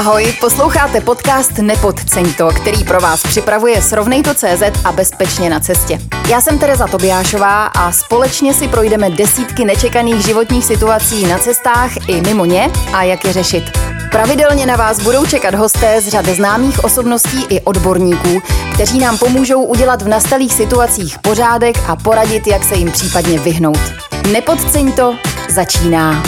Ahoj, posloucháte podcast Nepodceň to, který pro vás připravuje Srovnejto.cz a bezpečně na cestě. Já jsem Tereza Tobiášová a společně si projdeme desítky nečekaných životních situací na cestách i mimo ně a jak je řešit. Pravidelně na vás budou čekat hosté z řady známých osobností i odborníků, kteří nám pomůžou udělat v nastalých situacích pořádek a poradit, jak se jim případně vyhnout. Nepodceň to, začíná.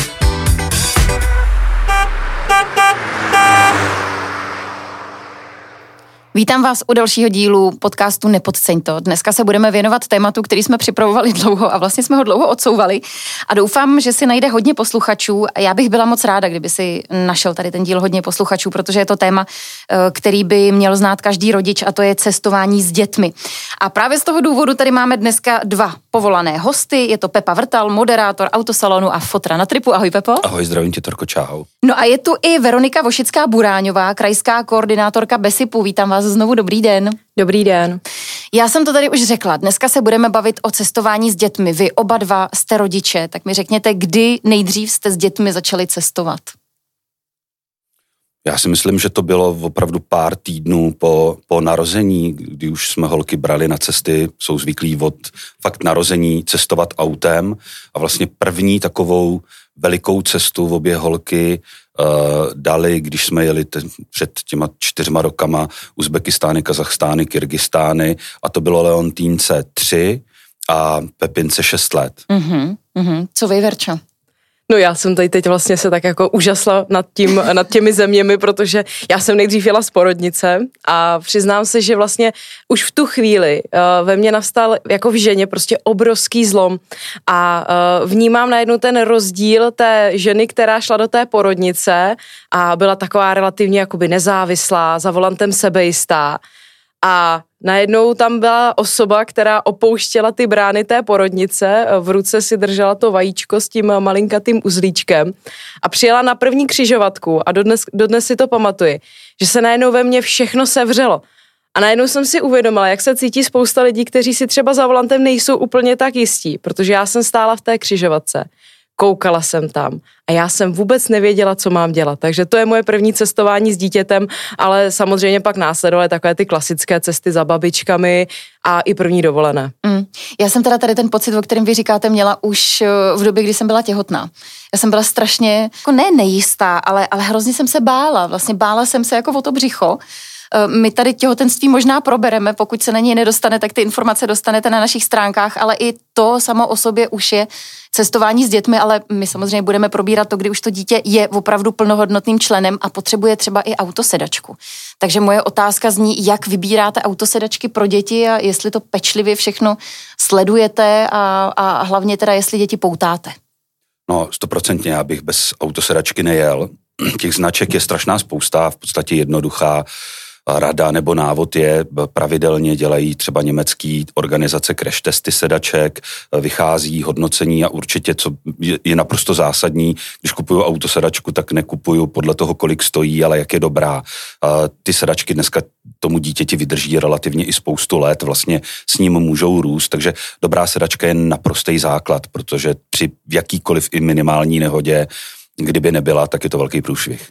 Vítám vás u dalšího dílu podcastu Nepodceň to. Dneska se budeme věnovat tématu, který jsme připravovali dlouho a vlastně jsme ho dlouho odsouvali a doufám, že si najde hodně posluchačů. Já bych byla moc ráda, kdyby si našel tady ten díl hodně posluchačů, protože je to téma, eh, který by měl znát každý rodič a to je cestování s dětmi. A právě z toho důvodu tady máme dneska dva povolané hosty. Je to Pepa Vrtal, moderátor autosalonu a fotra na tripu. Ahoj Pepo. Ahoj, zdravím tě Torko, čau. No a je tu i Veronika Vošická Buráňová, krajská koordinátorka Besipu. Vítám vás znovu, dobrý den. Dobrý den. Já jsem to tady už řekla, dneska se budeme bavit o cestování s dětmi. Vy oba dva jste rodiče, tak mi řekněte, kdy nejdřív jste s dětmi začali cestovat? Já si myslím, že to bylo opravdu pár týdnů po, po narození, kdy už jsme holky brali na cesty, jsou zvyklí od fakt narození cestovat autem a vlastně první takovou velikou cestu v obě holky dali, když jsme jeli ten, před těma čtyřma rokama Uzbekistány, Kazachstány, Kyrgyzstány a to bylo Leontýnce 3 a Pepince 6 let. Mm-hmm, mm-hmm. Co vy, Verča? No já jsem tady teď vlastně se tak jako užasla nad, tím, nad těmi zeměmi, protože já jsem nejdřív jela z porodnice a přiznám se, že vlastně už v tu chvíli uh, ve mně nastal jako v ženě prostě obrovský zlom a uh, vnímám najednou ten rozdíl té ženy, která šla do té porodnice a byla taková relativně jakoby nezávislá, za volantem sebejistá a najednou tam byla osoba, která opouštěla ty brány té porodnice, v ruce si držela to vajíčko s tím malinkatým uzlíčkem a přijela na první křižovatku a dodnes, dodnes si to pamatuji, že se najednou ve mně všechno sevřelo. A najednou jsem si uvědomila, jak se cítí spousta lidí, kteří si třeba za volantem nejsou úplně tak jistí, protože já jsem stála v té křižovatce koukala jsem tam a já jsem vůbec nevěděla, co mám dělat. Takže to je moje první cestování s dítětem, ale samozřejmě pak následovaly takové ty klasické cesty za babičkami a i první dovolené. Mm. Já jsem teda tady ten pocit, o kterém vy říkáte, měla už eh, v době, kdy jsem byla těhotná. Já jsem byla strašně, jako ne nejistá, ale, ale hrozně jsem se bála. Vlastně bála jsem se jako o to břicho my tady těhotenství možná probereme, pokud se na něj nedostane, tak ty informace dostanete na našich stránkách, ale i to samo o sobě už je cestování s dětmi, ale my samozřejmě budeme probírat to, kdy už to dítě je opravdu plnohodnotným členem a potřebuje třeba i autosedačku. Takže moje otázka zní, jak vybíráte autosedačky pro děti a jestli to pečlivě všechno sledujete a, a hlavně teda, jestli děti poutáte. No, stoprocentně, já bych bez autosedačky nejel. Těch značek je strašná spousta, v podstatě jednoduchá rada nebo návod je, pravidelně dělají třeba německý organizace crash testy sedaček, vychází hodnocení a určitě, co je naprosto zásadní, když kupuju autosedačku, tak nekupuju podle toho, kolik stojí, ale jak je dobrá. Ty sedačky dneska tomu dítěti vydrží relativně i spoustu let, vlastně s ním můžou růst, takže dobrá sedačka je naprostý základ, protože při jakýkoliv i minimální nehodě, kdyby nebyla, tak je to velký průšvih.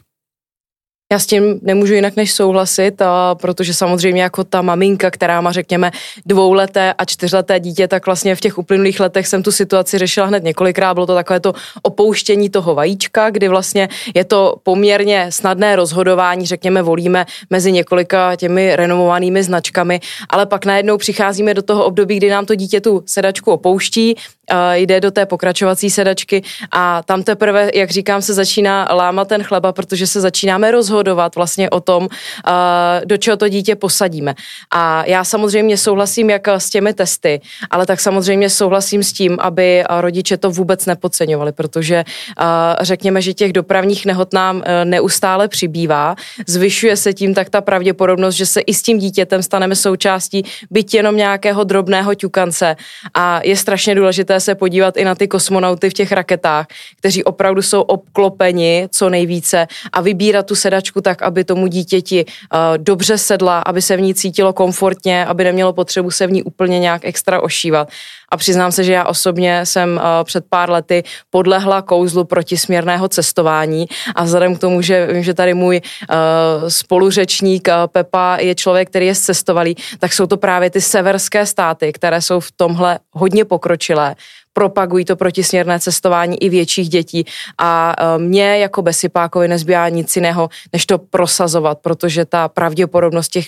Já s tím nemůžu jinak než souhlasit, a protože samozřejmě jako ta maminka, která má řekněme dvouleté a čtyřleté dítě, tak vlastně v těch uplynulých letech jsem tu situaci řešila hned několikrát. Bylo to takové to opouštění toho vajíčka, kdy vlastně je to poměrně snadné rozhodování, řekněme, volíme mezi několika těmi renomovanými značkami, ale pak najednou přicházíme do toho období, kdy nám to dítě tu sedačku opouští, jde do té pokračovací sedačky a tam teprve, jak říkám, se začíná lámat ten chleba, protože se začínáme rozhodovat vlastně o tom, do čeho to dítě posadíme. A já samozřejmě souhlasím jak s těmi testy, ale tak samozřejmě souhlasím s tím, aby rodiče to vůbec nepodceňovali, protože řekněme, že těch dopravních nehod nám e, neustále přibývá, zvyšuje se tím tak ta pravděpodobnost, že se i s tím dítětem staneme součástí byť jenom nějakého drobného ťukance a je strašně důležité se podívat i na ty kosmonauty v těch raketách, kteří opravdu jsou obklopeni co nejvíce a vybírat tu sedačku tak, aby tomu dítěti uh, dobře sedla, aby se v ní cítilo komfortně, aby nemělo potřebu se v ní úplně nějak extra ošívat. A přiznám se, že já osobně jsem před pár lety podlehla kouzlu protisměrného cestování. A vzhledem k tomu, že vím, že tady můj spoluřečník Pepa je člověk, který je cestovalý, tak jsou to právě ty severské státy, které jsou v tomhle hodně pokročilé. Propagují to protisměrné cestování i větších dětí. A mě jako Besipákovi nezbývá nic jiného, než to prosazovat, protože ta pravděpodobnost těch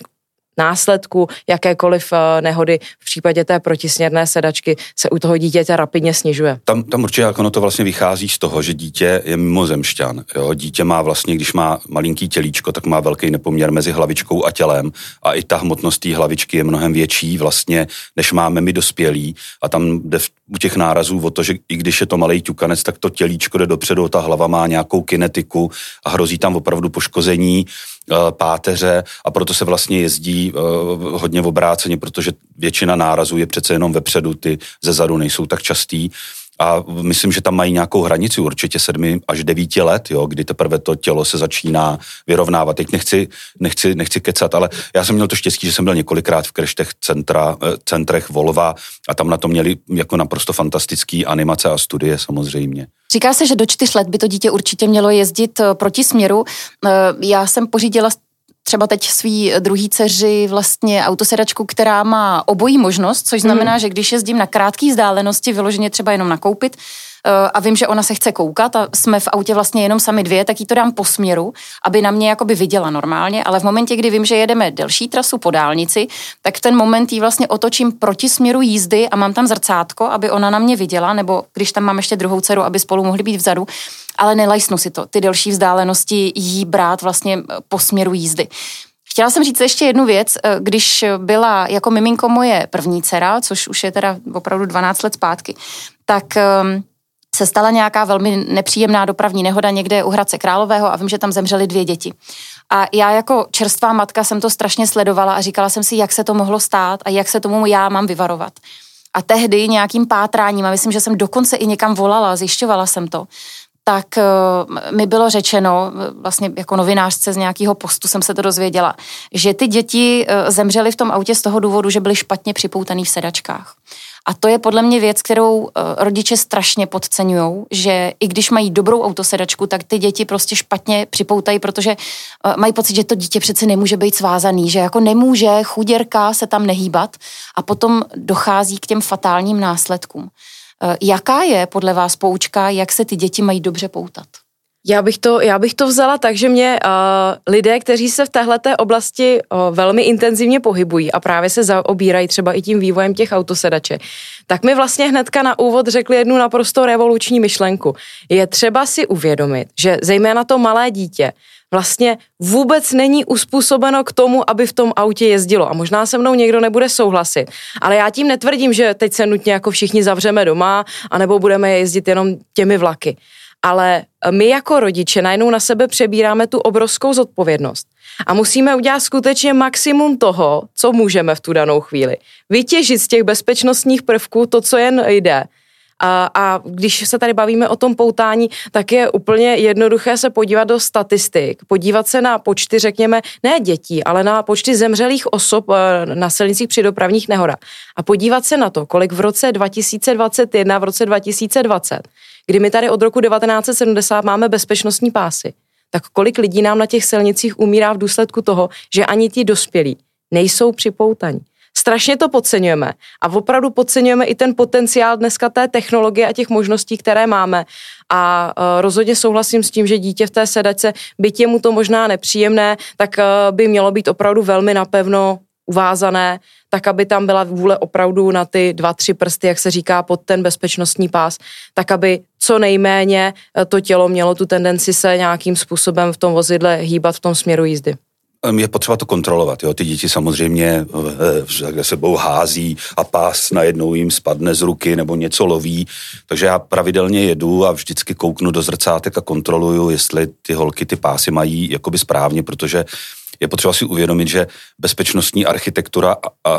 následků jakékoliv eh, nehody v případě té protisměrné sedačky se u toho dítěte rapidně snižuje. Tam, tam určitě jako ono to vlastně vychází z toho, že dítě je mimozemšťan. Jo? Dítě má vlastně, když má malinký tělíčko, tak má velký nepoměr mezi hlavičkou a tělem a i ta hmotnost té hlavičky je mnohem větší vlastně, než máme my dospělí a tam jde v, u těch nárazů o to, že i když je to malý ťukanec, tak to tělíčko jde dopředu, ta hlava má nějakou kinetiku a hrozí tam opravdu poškození Eh, páteře a proto se vlastně jezdí eh, hodně v obráceně, protože většina nárazů je přece jenom vepředu, ty ze zadu nejsou tak častý. A myslím, že tam mají nějakou hranici, určitě sedmi až devíti let, jo, kdy teprve to tělo se začíná vyrovnávat. Teď nechci, nechci, nechci kecat, ale já jsem měl to štěstí, že jsem byl několikrát v kreštech centra, eh, centrech Volva a tam na to měli jako naprosto fantastický animace a studie samozřejmě. Říká se, že do čtyř let by to dítě určitě mělo jezdit eh, proti směru. Já jsem pořídila třeba teď svý druhý dceři vlastně autosedačku, která má obojí možnost, což znamená, mm. že když jezdím na krátké vzdálenosti, vyloženě třeba jenom nakoupit, eh, a vím, že ona se chce koukat a jsme v autě vlastně jenom sami dvě, tak jí to dám po směru, aby na mě jakoby viděla normálně, ale v momentě, kdy vím, že jedeme delší trasu po dálnici, tak v ten moment jí vlastně otočím proti směru jízdy a mám tam zrcátko, aby ona na mě viděla, nebo když tam mám ještě druhou dceru, aby spolu mohli být vzadu, ale nelajsnu si to, ty delší vzdálenosti jí brát vlastně eh, po směru jízdy. Chtěla jsem říct ještě jednu věc, eh, když byla jako miminko moje první dcera, což už je teda opravdu 12 let zpátky, tak ehm, se stala nějaká velmi nepříjemná dopravní nehoda někde u Hradce Králového a vím, že tam zemřely dvě děti. A já jako čerstvá matka jsem to strašně sledovala a říkala jsem si, jak se to mohlo stát a jak se tomu já mám vyvarovat. A tehdy nějakým pátráním, a myslím, že jsem dokonce i někam volala, zjišťovala jsem to, tak eh, mi bylo řečeno, vlastně jako novinářce z nějakého postu jsem se to dozvěděla, že ty děti eh, zemřely v tom autě z toho důvodu, že byly špatně připoutaný v sedačkách. A to je podle mě věc, kterou eh, rodiče strašně podceňují, že i když mají dobrou autosedačku, tak ty děti prostě špatně připoutají, protože mají pocit, že to dítě přece nemůže být svázaný, že jako nemůže chuděrka se tam nehýbat a potom dochází k těm fatálním následkům. Eh, jaká je podle vás poučka, jak se ty děti mají dobře poutat? Já bych to, já bych to vzala tak, že mě uh, lidé, kteří se v téhleté oblasti uh, velmi intenzivně pohybují a právě se zaobírají třeba i tím vývojem těch autosedaček, tak mi vlastně hnedka na úvod řekli jednu naprosto revoluční myšlenku. Je třeba si uvědomit, že zejména to malé dítě vlastně vůbec není uspůsobeno k tomu, aby v tom autě jezdilo. A možná se mnou někdo nebude souhlasit. Ale já tím netvrdím, že teď se nutně jako všichni zavřeme doma, anebo budeme jezdit jenom těmi vlaky. Ale my jako rodiče najednou na sebe přebíráme tu obrovskou zodpovědnost. A musíme udělat skutečně maximum toho, co můžeme v tu danou chvíli. Vytěžit z těch bezpečnostních prvků to, co jen jde a, a když se tady bavíme o tom poutání, tak je úplně jednoduché se podívat do statistik, podívat se na počty, řekněme, ne dětí, ale na počty zemřelých osob eh, na silnicích při dopravních nehodách. A podívat se na to, kolik v roce 2021, v roce 2020, kdy my tady od roku 1970 máme bezpečnostní pásy, tak kolik lidí nám na těch silnicích umírá v důsledku toho, že ani ti dospělí nejsou připoutaní strašně to podceňujeme a opravdu podceňujeme i ten potenciál dneska té technologie a těch možností, které máme. A uh, rozhodně souhlasím s tím, že dítě v té sedačce, byť je mu to možná nepříjemné, tak uh, by mělo být opravdu velmi napevno uvázané, tak aby tam byla vůle opravdu na ty dva, tři prsty, jak se říká, pod ten bezpečnostní pás, tak aby co nejméně e, to tělo mělo tu tendenci se nějakým způsobem v tom vozidle hýbat v tom směru jízdy je potřeba to kontrolovat. Jo? Ty děti samozřejmě kde sebou hází a pás najednou jim spadne z ruky nebo něco loví. Takže já pravidelně jedu a vždycky kouknu do zrcátek a kontroluju, jestli ty holky ty pásy mají jakoby správně, protože je potřeba si uvědomit, že bezpečnostní architektura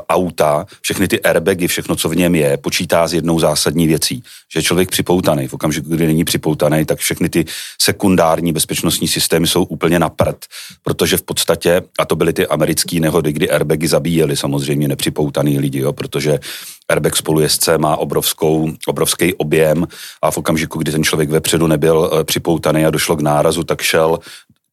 auta, všechny ty airbagy, všechno, co v něm je, počítá s jednou zásadní věcí, že je člověk připoutaný. V okamžiku, kdy není připoutaný, tak všechny ty sekundární bezpečnostní systémy jsou úplně na prd, protože v podstatě, a to byly ty americké nehody, kdy airbagy zabíjeli samozřejmě nepřipoutaný lidi, jo, protože airbag spolujezdce má obrovskou, obrovský objem a v okamžiku, kdy ten člověk vepředu nebyl eh, připoutaný a došlo k nárazu, tak šel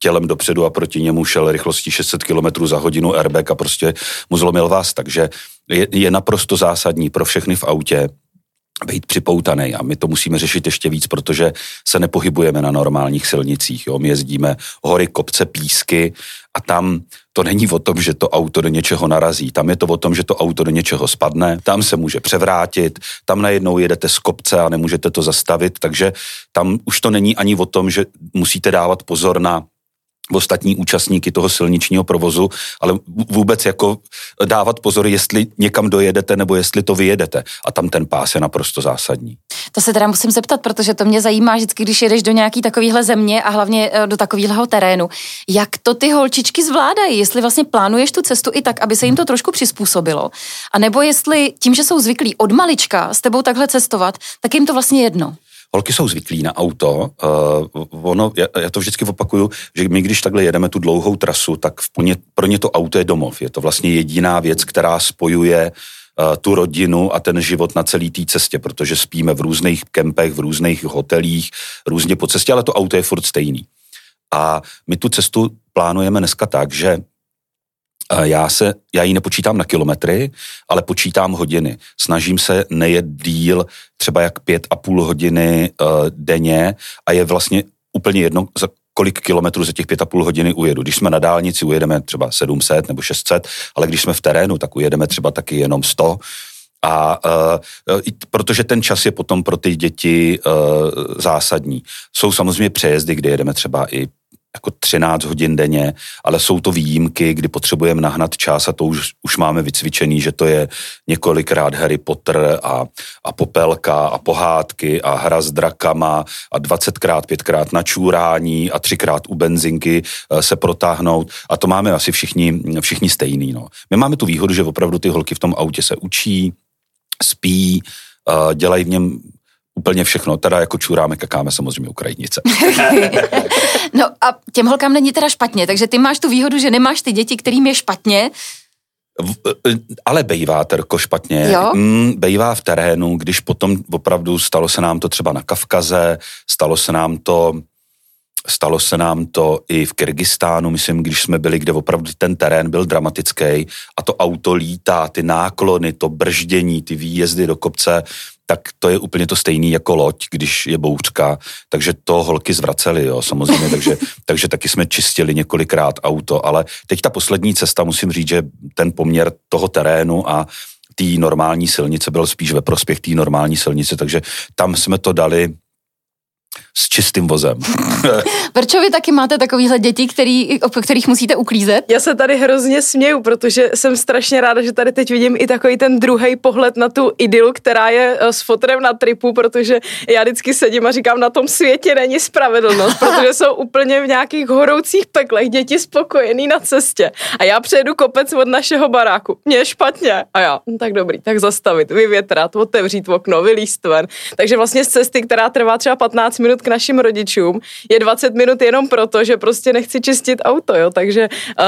tělem dopředu a proti němu šel rychlostí 600 km za hodinu airbag a prostě mu zlomil vás. Takže je, je naprosto zásadní pro všechny v autě, být připoutaný a my to musíme řešit ještě víc, protože se nepohybujeme na normálních silnicích. Jo? My jezdíme hory, kopce, písky a tam to není o tom, že to auto do něčeho narazí. Tam je to o tom, že to auto do něčeho spadne, tam se může převrátit, tam najednou jedete z kopce a nemůžete to zastavit, takže tam už to není ani o tom, že musíte dávat pozor na ostatní účastníky toho silničního provozu, ale vůbec jako dávat pozor, jestli někam dojedete nebo jestli to vyjedete. A tam ten pás je naprosto zásadní. To se teda musím zeptat, protože to mě zajímá vždycky, když jedeš do nějaký takovýhle země a hlavně eh, do takového terénu. Jak to ty holčičky zvládají? Jestli vlastně plánuješ tu cestu i tak, aby se jim to trošku přizpůsobilo? A nebo jestli tím, že jsou zvyklí od malička s tebou takhle cestovat, tak jim to vlastně jedno? Holky jsou zvyklí na auto. Uh, ono, já, já to vždycky opakuju, že my, když takhle jedeme tu dlouhou trasu, tak v ně, pro ně to auto je domov. Je to vlastně jediná věc, která spojuje uh, tu rodinu a ten život na celé té cestě, protože spíme v různých kempech, v různých hotelích, různě po cestě, ale to auto je furt stejný. A my tu cestu plánujeme dneska tak, že já, se, já ji nepočítám na kilometry, ale počítám hodiny. Snažím se nejet díl třeba jak pět a půl hodiny uh, denně a je vlastně úplně jedno, za kolik kilometrů za těch pět a půl hodiny ujedu. Když jsme na dálnici, ujedeme třeba 700 nebo 600, ale když jsme v terénu, tak ujedeme třeba taky jenom 100. A uh, protože ten čas je potom pro ty děti uh, zásadní. Jsou samozřejmě přejezdy, kde jedeme třeba i jako 13 hodin denně, ale jsou to výjimky, kdy potřebujeme nahnat čas a to už, už máme vycvičený, že to je několikrát Harry Potter a, a popelka a pohádky a hra s drakama a 20krát, pětkrát na čůrání a třikrát u benzinky eh, se protáhnout a to máme asi všichni, všichni stejný. No. My máme tu výhodu, že opravdu ty holky v tom autě se učí, spí, eh, dělají v něm úplně všechno, teda jako čuráme, kakáme samozřejmě Ukrajinice. no a těm holkám není teda špatně, takže ty máš tu výhodu, že nemáš ty děti, kterým je špatně, v, e, ale bejvá terko špatně. Jo? Mm, bejvá v terénu, když potom opravdu stalo se nám to třeba na Kavkaze, stalo se nám to Stalo se nám to i v Kyrgyzstánu, myslím, když jsme byli, kde opravdu ten terén byl dramatický a to auto lítá, ty náklony, to brždění, ty výjezdy do kopce, tak to je úplně to stejný jako loď, když je bouřka, takže to holky zvracely, jo, samozřejmě, takže, takže taky jsme čistili několikrát auto, ale teď ta poslední cesta, musím říct, že ten poměr toho terénu a té normální silnice byl spíš ve prospěch té normální silnice, takže tam jsme to dali s čistým vozem. Verčo, vy taky máte takovýhle děti, který, o kterých musíte uklízet? Já se tady hrozně směju, protože jsem strašně ráda, že tady teď vidím i takový ten druhý pohled na tu idylu, která je eh, s fotrem na tripu, protože já vždycky sedím a říkám, na tom světě není spravedlnost, protože jsou úplně v nějakých horoucích peklech děti spokojený na cestě. A já přejdu kopec od našeho baráku. Mně je špatně. A já, no tak dobrý, tak zastavit, vyvětrat, otevřít okno, vylíst ven. Takže vlastně z cesty, která trvá třeba 15 minut k našim rodičům, je 20 minut jenom proto, že prostě nechci čistit auto, jo, takže uh,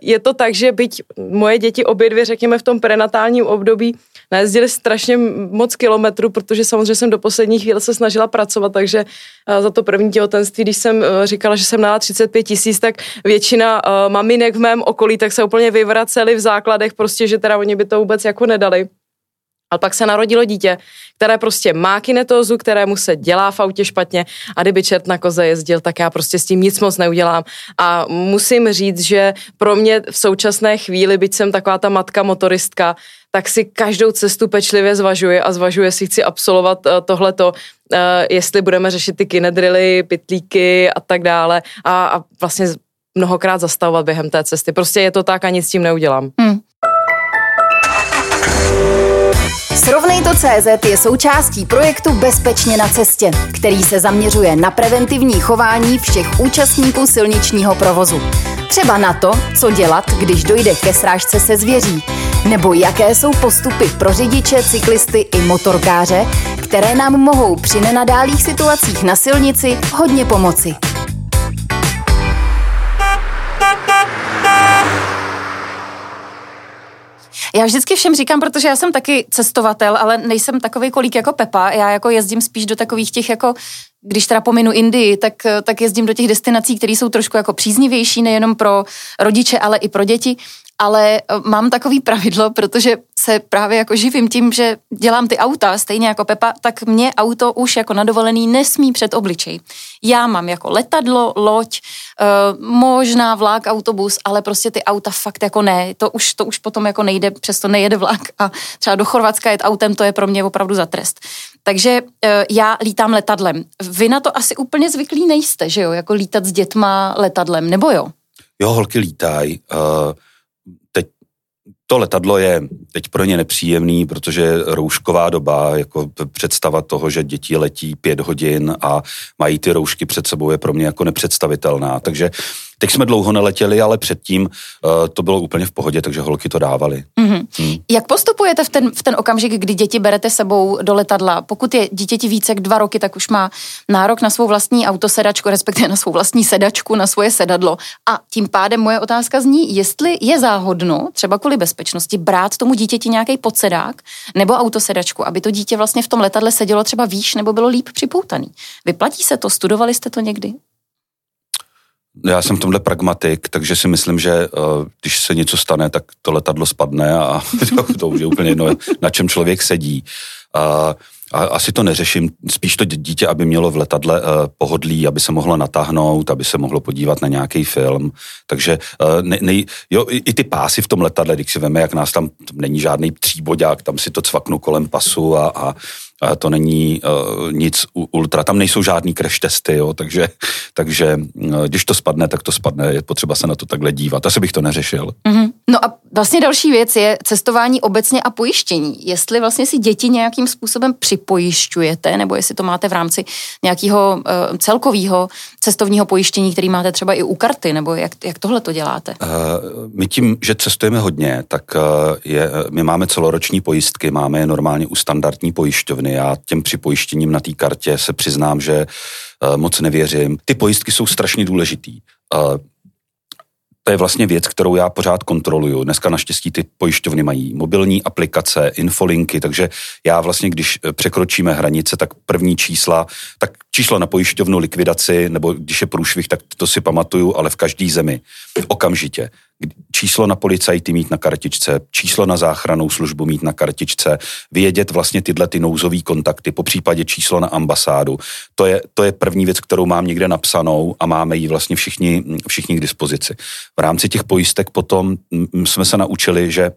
je to tak, že byť moje děti obě dvě, řekněme, v tom prenatálním období najezdili strašně moc kilometrů, protože samozřejmě jsem do poslední chvíle se snažila pracovat, takže uh, za to první těhotenství, když jsem uh, říkala, že jsem na 35 tisíc, tak většina uh, maminek v mém okolí tak se úplně vyvraceli v základech, prostě, že teda oni by to vůbec jako nedali. Ale pak se narodilo dítě, které prostě má kinetózu, kterému se dělá v autě špatně a kdyby čert na koze jezdil, tak já prostě s tím nic moc neudělám. A musím říct, že pro mě v současné chvíli, byť jsem taková ta matka motoristka, tak si každou cestu pečlivě zvažuje a zvažuje, jestli chci absolvovat uh, tohleto, uh, jestli budeme řešit ty kinedrily, pitlíky a tak dále a, a vlastně mnohokrát zastavovat během té cesty. Prostě je to tak a nic s tím neudělám. Hmm. Srovnej to CZ je součástí projektu Bezpečně na cestě, který se zaměřuje na preventivní chování všech účastníků silničního provozu. Třeba na to, co dělat, když dojde ke srážce se zvěří, nebo jaké jsou postupy pro řidiče, cyklisty i motorkáře, které nám mohou při nenadálých situacích na silnici hodně pomoci. Já vždycky všem říkám, protože já jsem taky cestovatel, ale nejsem takový kolík jako Pepa. Já jako jezdím spíš do takových těch jako když teda pominu Indii, tak, tak jezdím do těch destinací, které jsou trošku jako příznivější, nejenom pro rodiče, ale i pro děti ale eh, mám takový pravidlo, protože se právě jako živím tím, že dělám ty auta, stejně jako Pepa, tak mě auto už jako na dovolený nesmí před obličej. Já mám jako letadlo, loď, eh, možná vlak, autobus, ale prostě ty auta fakt jako ne. To už, to už potom jako nejde, přesto nejede vlak a třeba do Chorvatska jet autem, to je pro mě opravdu za trest. Takže uh, já lítám letadlem. Vy na to asi úplně zvyklí nejste, že jo? Jako lítat s dětma letadlem, nebo jo? Jo, holky lítají. Uh to letadlo je teď pro ně nepříjemný, protože roušková doba, jako představa toho, že děti letí pět hodin a mají ty roušky před sebou, je pro mě jako nepředstavitelná. Takže Teď jsme dlouho neletěli, ale předtím uh, to bylo úplně v pohodě, takže holky to dávali. Mm-hmm. Mm. Jak postupujete v ten, v ten okamžik, kdy děti berete sebou do letadla? Pokud je dítěti více jak dva roky, tak už má nárok na svou vlastní autosedačku, respektive na svou vlastní sedačku, na svoje sedadlo. A tím pádem moje otázka zní, jestli je záhodno, třeba kvůli bezpečnosti, brát tomu dítěti nějaký podsedák nebo autosedačku, aby to dítě vlastně v tom letadle sedělo třeba výš nebo bylo líp připoutaný. Vyplatí se to? Studovali jste to někdy? Já jsem v tomhle pragmatik, takže si myslím, že uh, když se něco stane, tak to letadlo spadne a to už je úplně jedno, na čem člověk sedí. Uh, a asi to neřeším, spíš to dítě, aby mělo v letadle uh, pohodlí, aby se mohlo natáhnout, aby se mohlo podívat na nějaký film. Takže uh, ne, ne, jo, i, i ty pásy v tom letadle, když si veme, jak nás tam, tam není žádný tříboďák, tam si to cvaknu kolem pasu a, a to není uh, nic ultra, tam nejsou žádný crash testy, jo, takže, takže uh, když to spadne, tak to spadne, je potřeba se na to takhle dívat, asi bych to neřešil. Mm-hmm. No a vlastně další věc je cestování obecně a pojištění. Jestli vlastně si děti nějakým způsobem připojišťujete, nebo jestli to máte v rámci nějakého uh, celkového cestovního pojištění, který máte třeba i u karty, nebo jak, jak tohle to děláte? Uh, my tím, že cestujeme hodně, tak uh, je, my máme celoroční pojistky, máme je normálně u standardní pojišťovny, pojišťovny. Já těm připojištěním na té kartě se přiznám, že uh, moc nevěřím. Ty pojistky jsou strašně důležitý. Uh, to je vlastně věc, kterou já pořád kontroluju. Dneska naštěstí ty pojišťovny mají mobilní aplikace, infolinky, takže já vlastně, když eh, překročíme hranice, tak první čísla, tak čísla na pojišťovnu, likvidaci, nebo když je průšvih, tak to si pamatuju, ale v každé zemi okamžitě číslo na policajty mít na kartičce, číslo na záchranou službu mít na kartičce, vědět vlastně tyhle ty nouzové kontakty, po případě číslo na ambasádu. To je, to je první věc, kterou mám někde napsanou a máme ji vlastně všichni, všichni k dispozici. V rámci těch pojistek potom jsme se naučili, že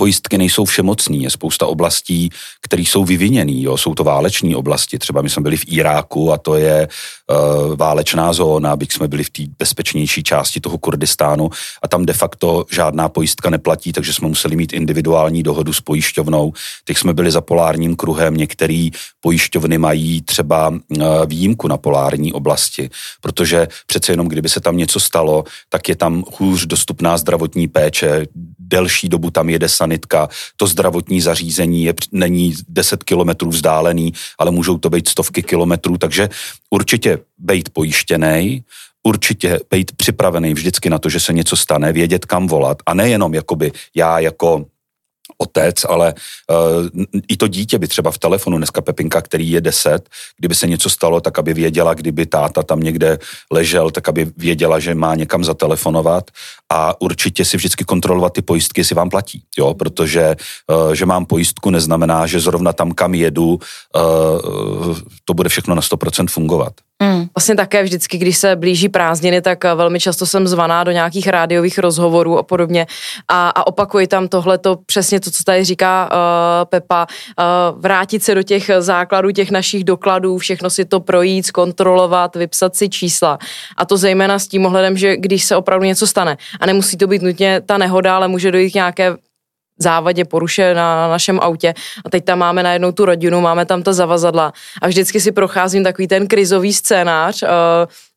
pojistky nejsou všemocný, je spousta oblastí, které jsou vyviněný, jo, jsou to váleční oblasti, třeba my jsme byli v Iráku a to je uh, válečná zóna, byť jsme byli v té bezpečnější části toho Kurdistánu. A tam de facto žádná pojistka neplatí, takže jsme museli mít individuální dohodu s pojišťovnou. Teď jsme byli za polárním kruhem, některé pojišťovny mají třeba uh, výjimku na polární oblasti, protože přece jenom kdyby se tam něco stalo, tak je tam hůř dostupná zdravotní péče, delší dobu tam jede sanitka, to zdravotní zařízení je, není 10 kilometrů vzdálený, ale můžou to být stovky kilometrů, takže určitě být pojištěný, určitě být připravený vždycky na to, že se něco stane, vědět kam volat a nejenom jakoby já jako otec, ale uh, i to dítě by třeba v telefonu, dneska Pepinka, který je 10, kdyby se něco stalo, tak aby věděla, kdyby táta tam někde ležel, tak aby věděla, že má někam zatelefonovat a určitě si vždycky kontrolovat ty pojistky, jestli vám platí, jo, protože uh, že mám pojistku neznamená, že zrovna tam, kam jedu, uh, to bude všechno na 100% fungovat. Mm. Vlastně také vždycky, když se blíží prázdniny, tak eh, velmi často jsem zvaná do nějakých rádiových rozhovorů a podobně a, a opakuji tam tohle to přesně to, co tady říká uh, Pepa, uh, vrátit se do těch základů, těch našich dokladů, všechno si to projít, zkontrolovat, vypsat si čísla. A to zejména s tím ohledem, že když se opravdu něco stane a nemusí to být nutně ta nehoda, ale může dojít k nějaké závadě, poruše na našem autě. A teď tam máme najednou tu rodinu, máme tam ta zavazadla. A vždycky si procházím takový ten krizový scénář, uh,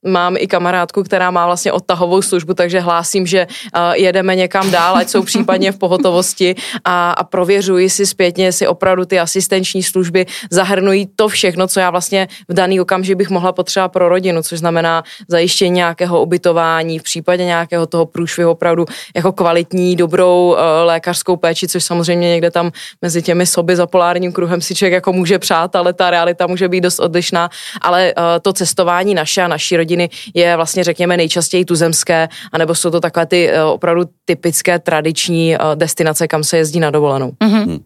mám i kamarádku, která má vlastně odtahovou službu, takže hlásím, že uh, jedeme někam dál, ať jsou případně v pohotovosti a, a prověřuji si zpětně, jestli opravdu ty asistenční služby zahrnují to všechno, co já vlastně v daný okamžik bych mohla potřebovat pro rodinu, což znamená zajištění nějakého ubytování, v případě nějakého toho průšvihu opravdu jako kvalitní, dobrou uh, lékařskou péči, což samozřejmě někde tam mezi těmi soby za polárním kruhem si člověk jako může přát, ale ta realita může být dost odlišná, ale uh, to cestování naše a naší rodiny rodiny je vlastně, řekněme, nejčastěji tuzemské, anebo jsou to takové ty eh, opravdu typické tradiční eh, destinace, kam se jezdí na dovolenou. Mm-hmm.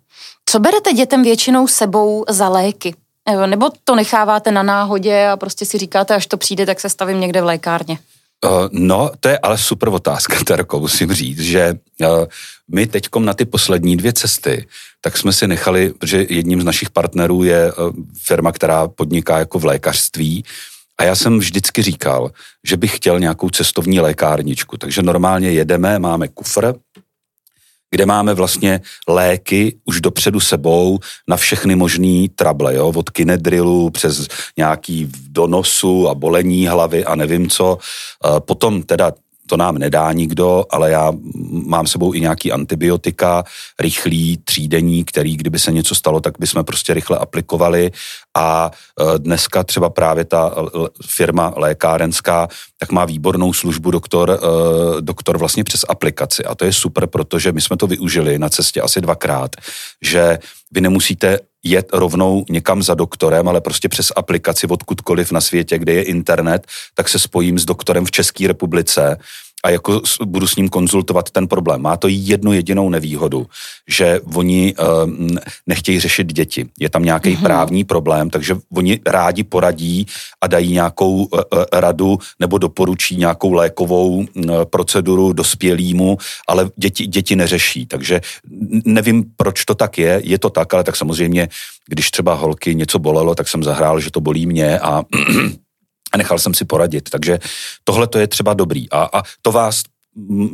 Co berete dětem většinou sebou za léky? Eh, nebo to necháváte na náhodě a prostě si říkáte, až to přijde, tak se stavím někde v lékárně? No, to je ale super otázka, Terko, musím říct, že my teďkom na ty poslední dvě cesty, tak jsme si nechali, protože jedním z našich partnerů je firma, která podniká jako v lékařství, a já jsem vždycky říkal, že bych chtěl nějakou cestovní lékárničku. Takže normálně jedeme, máme kufr, kde máme vlastně léky už dopředu sebou na všechny možný trable, jo? od kinedrilu přes nějaký donosu a bolení hlavy a nevím co. Potom teda to nám nedá nikdo, ale já mám sebou i nějaký antibiotika, rychlý, třídení, který kdyby se něco stalo, tak bychom prostě rychle aplikovali. A e, dneska třeba právě ta firma lékárenská tak má výbornou službu doktor, e, doktor vlastně přes aplikaci. A to je super, protože my jsme to využili na cestě asi dvakrát, že vy nemusíte jet rovnou někam za doktorem, ale prostě přes aplikaci odkudkoliv na světě, kde je internet, tak se spojím s doktorem v České republice a jako budu s ním konzultovat ten problém. Má to jednu jedinou nevýhodu, že oni uh, nechtějí řešit děti. Je tam nějaký mm-hmm. právní problém, takže oni rádi poradí a dají nějakou uh, radu nebo doporučí nějakou lékovou uh, proceduru dospělýmu, ale děti, děti neřeší. Takže nevím, proč to tak je. Je to tak, ale tak samozřejmě, když třeba holky něco bolelo, tak jsem zahrál, že to bolí mě a nechal jsem si poradit. Takže tohle to je třeba dobrý. A, a to vás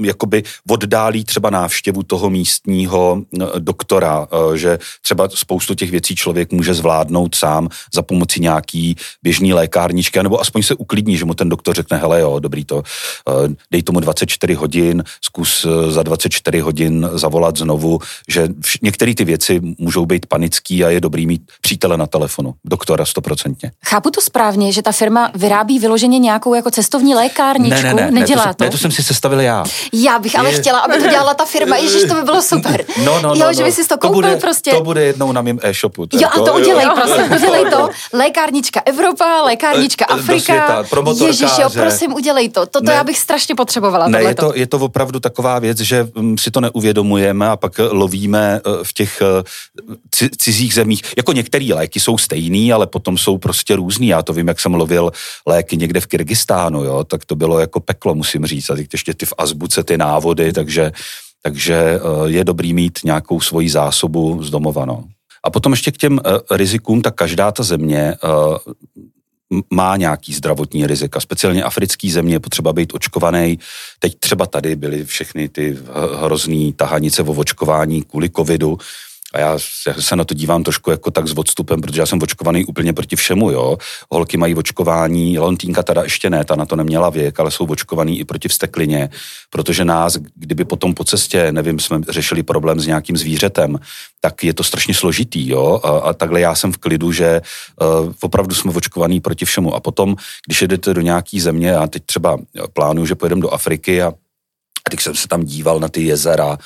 jakoby oddálí třeba návštěvu toho místního doktora, e, že třeba spoustu těch věcí člověk může zvládnout sám za pomocí nějaký běžný lékárničky, nebo aspoň se uklidní, že mu ten doktor řekne, hele jo, dobrý to, e, dej tomu 24 hodin, zkus e, za 24 hodin zavolat znovu, že některé ty věci můžou být panický a je dobrý mít přítele na telefonu, doktora stoprocentně. Chápu to správně, že ta firma vyrábí vyloženě nějakou jako cestovní lékárničku, ne, ne, ne, nedělá ne, to? to? Ne, to jsem si sestavil já já. Já bych ale chtěla, aby to dělala ta firma, Ježíš, to by bylo super. No, no, jo, no, že no. by si to koupil to bude, prostě. To bude jednou na mém e-shopu. Jo, a to udělej, prosím, udělej to. Lékárnička Evropa, lékárnička Afrika. Ježíš, jo, prosím, udělej to. Toto ne, já bych strašně potřebovala. Ne, je to, je to opravdu taková věc, že mm, si to neuvědomujeme a pak lovíme eh, v těch eh, cizích zemích. Jako některé léky jsou stejný, ale potom jsou prostě různý. Já to vím, jak jsem lovil léky někde v Kyrgyzstánu, jo, tak to bylo jako peklo, musím říct. A teď ještě ty v azbuce, ty návody, takže, takže eh, je dobrý mít nějakou svoji zásobu z. No. A potom ještě k těm eh, rizikům, tak každá ta země eh, má nějaký zdravotní rizika. Speciálně africký země je potřeba být očkovaný. Teď třeba tady byly všechny ty hrozný tahanice o očkování kvůli covidu. A já se na to dívám trošku jako tak s odstupem, protože já jsem očkovaný úplně proti všemu, jo. Holky mají očkování, Lontýnka teda ještě ne, ta na to neměla věk, ale jsou očkovaný i proti vsteklině, protože nás, kdyby potom po cestě, nevím, jsme řešili problém s nějakým zvířetem, tak je to strašně složitý, jo. A, a takhle já jsem v klidu, že uh, opravdu jsme očkovaný proti všemu. A potom, když jedete do nějaký země, a teď třeba plánuju, že pojedeme do Afriky a a teď jsem se tam díval na ty jezera,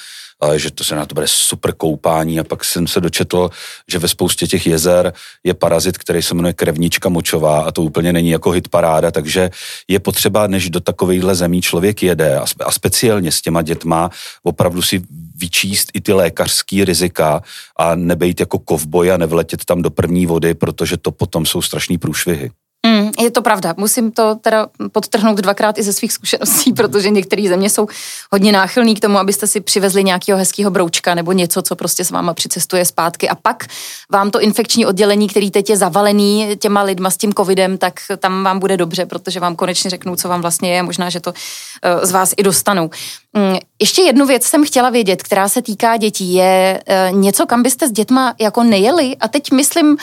že to se na to bude super koupání a pak jsem se dočetl, že ve spoustě těch jezer je parazit, který se jmenuje krevnička močová a to úplně není jako hit paráda, takže je potřeba, než do takovýchhle zemí člověk jede a speciálně s těma dětma opravdu si vyčíst i ty lékařský rizika a nebejt jako kovboj a nevletět tam do první vody, protože to potom jsou strašný průšvihy. Mm, je to pravda. Musím to teda podtrhnout dvakrát i ze svých zkušeností, protože některé země jsou hodně náchylný k tomu, abyste si přivezli nějakého hezkého broučka nebo něco, co prostě s váma přicestuje zpátky. A pak vám to infekční oddělení, který teď je zavalený těma lidma s tím covidem, tak tam vám bude dobře, protože vám konečně řeknou, co vám vlastně je. Možná, že to eh, z vás i dostanou. Mm, ještě jednu věc jsem chtěla vědět, která se týká dětí. Je eh, něco, kam byste s dětma jako nejeli? A teď myslím,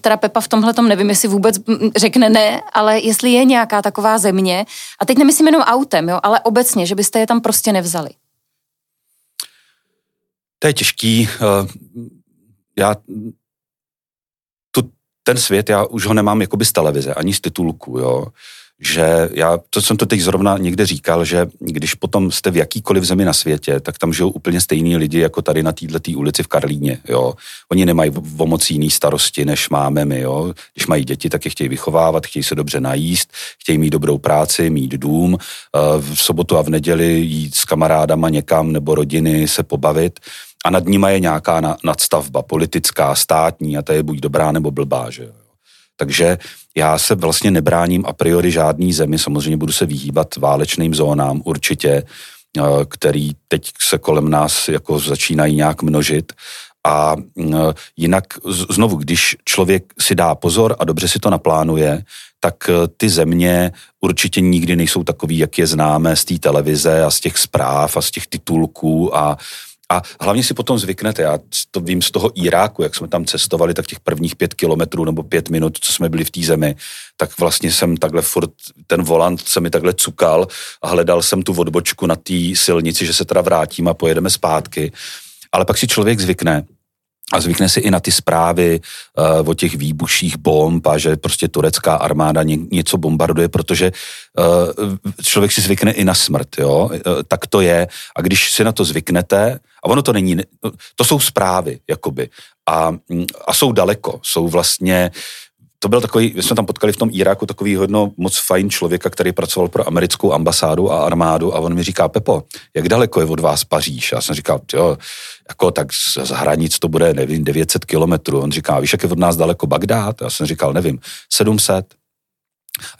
teda Pepa v tomhle tom nevím, jestli vůbec řekne ne, ale jestli je nějaká taková země, a teď nemyslím jenom autem, jo, ale obecně, že byste je tam prostě nevzali. To je těžký. Eh, já tu, ten svět, já už ho nemám jakoby z televize, ani z titulku, jo že já, to jsem to teď zrovna někde říkal, že když potom jste v jakýkoliv zemi na světě, tak tam žijou úplně stejní lidi jako tady na této ulici v Karlíně, jo. Oni nemají o moc jiný starosti, než máme my, jo. Když mají děti, tak je chtějí vychovávat, chtějí se dobře najíst, chtějí mít dobrou práci, mít dům, eh, v sobotu a v neděli jít s kamarádama někam nebo rodiny se pobavit a nad nima je nějaká nadstavba politická, státní a ta je buď dobrá nebo blbá, že. Takže já se vlastně nebráním a priori žádný zemi, samozřejmě budu se vyhýbat válečným zónám určitě, eh, který teď se kolem nás jako začínají nějak množit. A eh, jinak znovu, když člověk si dá pozor a dobře si to naplánuje, tak eh, ty země určitě nikdy nejsou takový, jak je známe z té televize a z těch zpráv a z těch titulků a a hlavně si potom zvyknete, já to vím z toho Iráku, jak jsme tam cestovali, tak těch prvních pět kilometrů nebo pět minut, co jsme byli v té zemi, tak vlastně jsem takhle furt, ten volant se mi takhle cukal a hledal jsem tu odbočku na té silnici, že se teda vrátím a pojedeme zpátky. Ale pak si člověk zvykne a zvykne si i na ty zprávy uh, o těch výbuších bomb a že prostě turecká armáda ně, něco bombarduje, protože uh, člověk si zvykne i na smrt, jo, uh, tak to je a když si na to zvyknete, a ono to není, to jsou zprávy, jakoby, a, a jsou daleko, jsou vlastně to byl takový, my jsme tam potkali v tom Iráku takový hodno moc fajn člověka, který pracoval pro americkou ambasádu a armádu a on mi říká, Pepo, jak daleko je od vás Paříž? Já jsem říkal, jo, jako tak z hranic to bude, nevím, 900 kilometrů. On říká, víš, jak je od nás daleko Bagdád? Já jsem říkal, nevím, 700.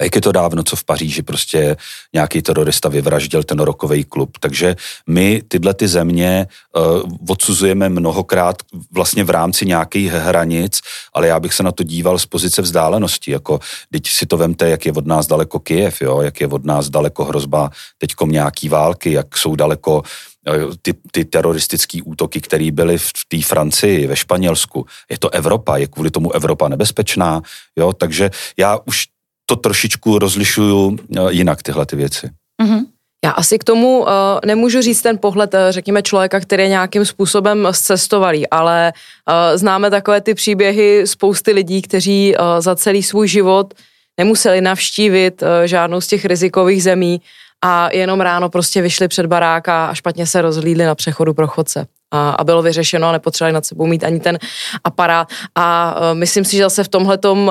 A jak je to dávno, co v Paříži prostě nějaký terorista vyvraždil ten rokový klub. Takže my tyhle ty země uh, odsuzujeme mnohokrát vlastně v rámci nějakých hranic, ale já bych se na to díval z pozice vzdálenosti. Jako, teď si to vemte, jak je od nás daleko Kyjev, jo? jak je od nás daleko hrozba teďkom nějaký války, jak jsou daleko eh, ty, ty teroristické útoky, které byly v té Francii, ve Španělsku. Je to Evropa, je kvůli tomu Evropa nebezpečná, jo, takže já už to trošičku rozlišuju eh, jinak tyhle ty věci. Mm-hmm. Já asi k tomu uh, nemůžu říct ten pohled, eh, řekněme, člověka, který je nějakým způsobem zcestovalý, ale uh, známe takové ty příběhy spousty lidí, kteří uh, za celý svůj život nemuseli navštívit uh, žádnou z těch rizikových zemí a jenom ráno prostě vyšli před baráka a špatně se rozhlídli na přechodu pro chodce a, a bylo vyřešeno a nepotřebovali nad sebou mít ani ten aparát. A uh, myslím si, že zase v tomhle uh,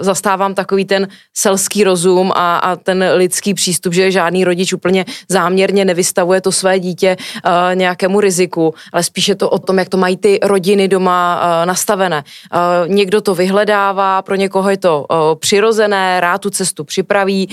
zastávám takový ten selský rozum a, a ten lidský přístup, že žádný rodič úplně záměrně nevystavuje to své dítě uh, nějakému riziku, ale spíše to o tom, jak to mají ty rodiny doma nastavené. Někdo to vyhledává, pro někoho je to přirozené, rád tu cestu připraví,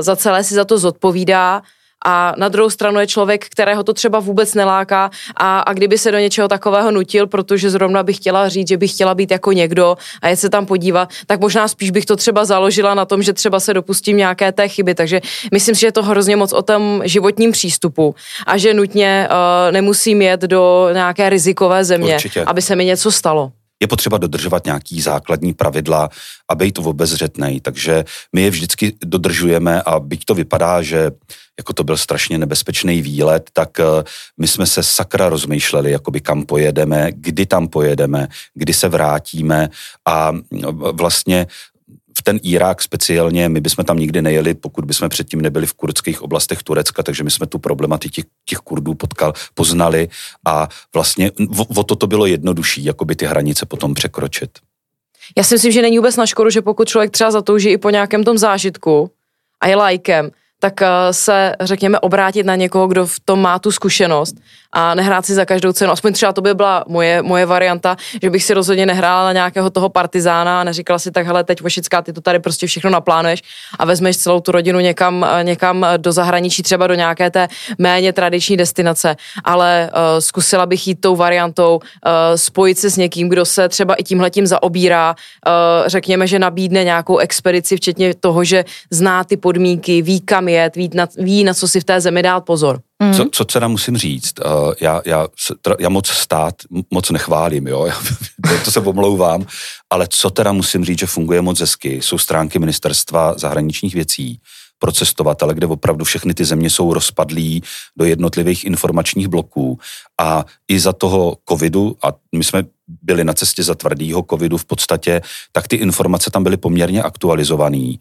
za celé si za to zodpovídá a na druhou stranu je člověk, kterého to třeba vůbec neláká a, a kdyby se do něčeho takového nutil, protože zrovna bych chtěla říct, že bych chtěla být jako někdo a jet se tam podívat, tak možná spíš bych to třeba založila na tom, že třeba se dopustím nějaké té chyby. Takže myslím si, že je to hrozně moc o tom životním přístupu a že nutně uh, nemusím jet do nějaké rizikové země, Určitě. aby se mi něco stalo je potřeba dodržovat nějaký základní pravidla a být obezřetný. Takže my je vždycky dodržujeme a byť to vypadá, že jako to byl strašně nebezpečný výlet, tak eh, my jsme se sakra rozmýšleli, jakoby kam pojedeme, kdy tam pojedeme, kdy se vrátíme a vlastně ten Irák speciálně, my bychom tam nikdy nejeli, pokud bychom předtím nebyli v kurdských oblastech Turecka, takže my jsme tu problematiku těch, těch Kurdů potkal, poznali a vlastně o, o to to bylo jednodušší, jakoby ty hranice potom překročit. Já si myslím, že není vůbec na škodu, že pokud člověk třeba zatouží i po nějakém tom zážitku a je lajkem, tak eh, se, řekněme, obrátit na někoho, kdo v tom má tu zkušenost a nehrát si za každou cenu. Aspoň třeba to by byla moje, moje varianta, že bych si rozhodně nehrála na nějakého toho partizána a neříkala si tak, hele, teď Vošická, ty to tady prostě všechno naplánuješ a vezmeš celou tu rodinu někam, eh, někam do zahraničí, třeba do nějaké té méně tradiční destinace, ale uh, zkusila bych jít tou variantou, uh, spojit se s někým, kdo se třeba i tímhletím zaobírá, uh, řekněme, že nabídne nějakou expedici, včetně toho, že zná ty podmínky, ví kam jet, ví na, ví, na co si v té zemi dát pozor. Mm. Co, co teda musím říct, uh, já, já, já moc stát moc nechválím, jo, to se pomlouvám, ale co teda musím říct, že funguje moc hezky, jsou stránky ministerstva zahraničních věcí, pro cestovatele, kde opravdu všechny ty země jsou rozpadlí do jednotlivých informačních bloků. A i za toho covidu, a my jsme byli na cestě za tvrdýho covidu v podstatě, tak ty informace tam byly poměrně aktualizované.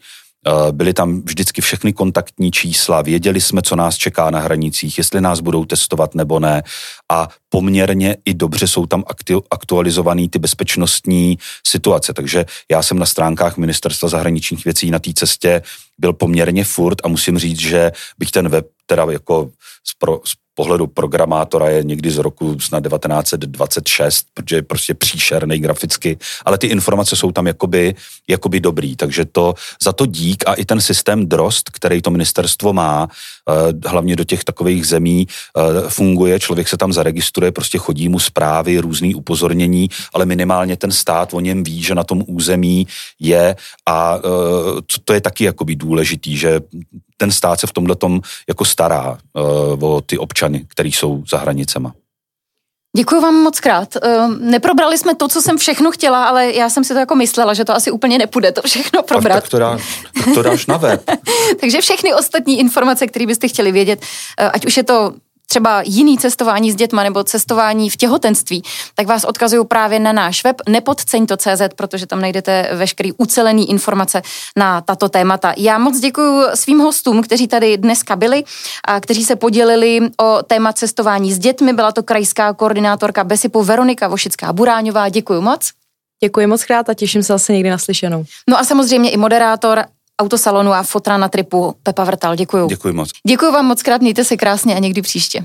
Eh, byly tam vždycky všechny kontaktní čísla, věděli jsme, co nás čeká na hranicích, jestli nás budou testovat nebo ne a poměrně i dobře jsou tam aktualizované ty bezpečnostní situace. Takže já jsem na stránkách Ministerstva zahraničních věcí na té cestě byl poměrně furt a musím říct, že bych ten web teda jako z, pro, z pohledu programátora je někdy z roku snad 1926, protože je prostě příšerný graficky, ale ty informace jsou tam jakoby, jakoby dobrý, takže to za to dík a i ten systém DROST, který to ministerstvo má, eh, hlavně do těch takových zemí eh, funguje, člověk se tam zaregistruje, prostě chodí mu zprávy, různý upozornění, ale minimálně ten stát o něm ví, že na tom území je a eh, to je taky jakoby důležitý, že ten stát se v tomhle tom jako stará uh, o ty občany, který jsou za hranicema. Děkuji vám moc krát. Neprobrali jsme to, co jsem všechno chtěla, ale já jsem si to jako myslela, že to asi úplně nepůjde to všechno probrat. Tak, tak, to, dá, tak to dáš na web. Takže všechny ostatní informace, které byste chtěli vědět, eh, ať už je to třeba jiný cestování s dětma nebo cestování v těhotenství, tak vás odkazuju právě na náš web nepodceň.cz, protože tam najdete veškerý ucelený informace na tato témata. Já moc děkuji svým hostům, kteří tady dneska byli a kteří se podělili o téma cestování s dětmi. Byla to krajská koordinátorka Besipu Veronika Vošická Buráňová. Děkuji moc. Děkuji moc krát a těším se zase někdy naslyšenou. No a samozřejmě i moderátor autosalonu a fotra na tripu Pepa Vrtal. děkuji. Děkuji moc. Děkuji vám moc krát, mějte se krásně a někdy příště.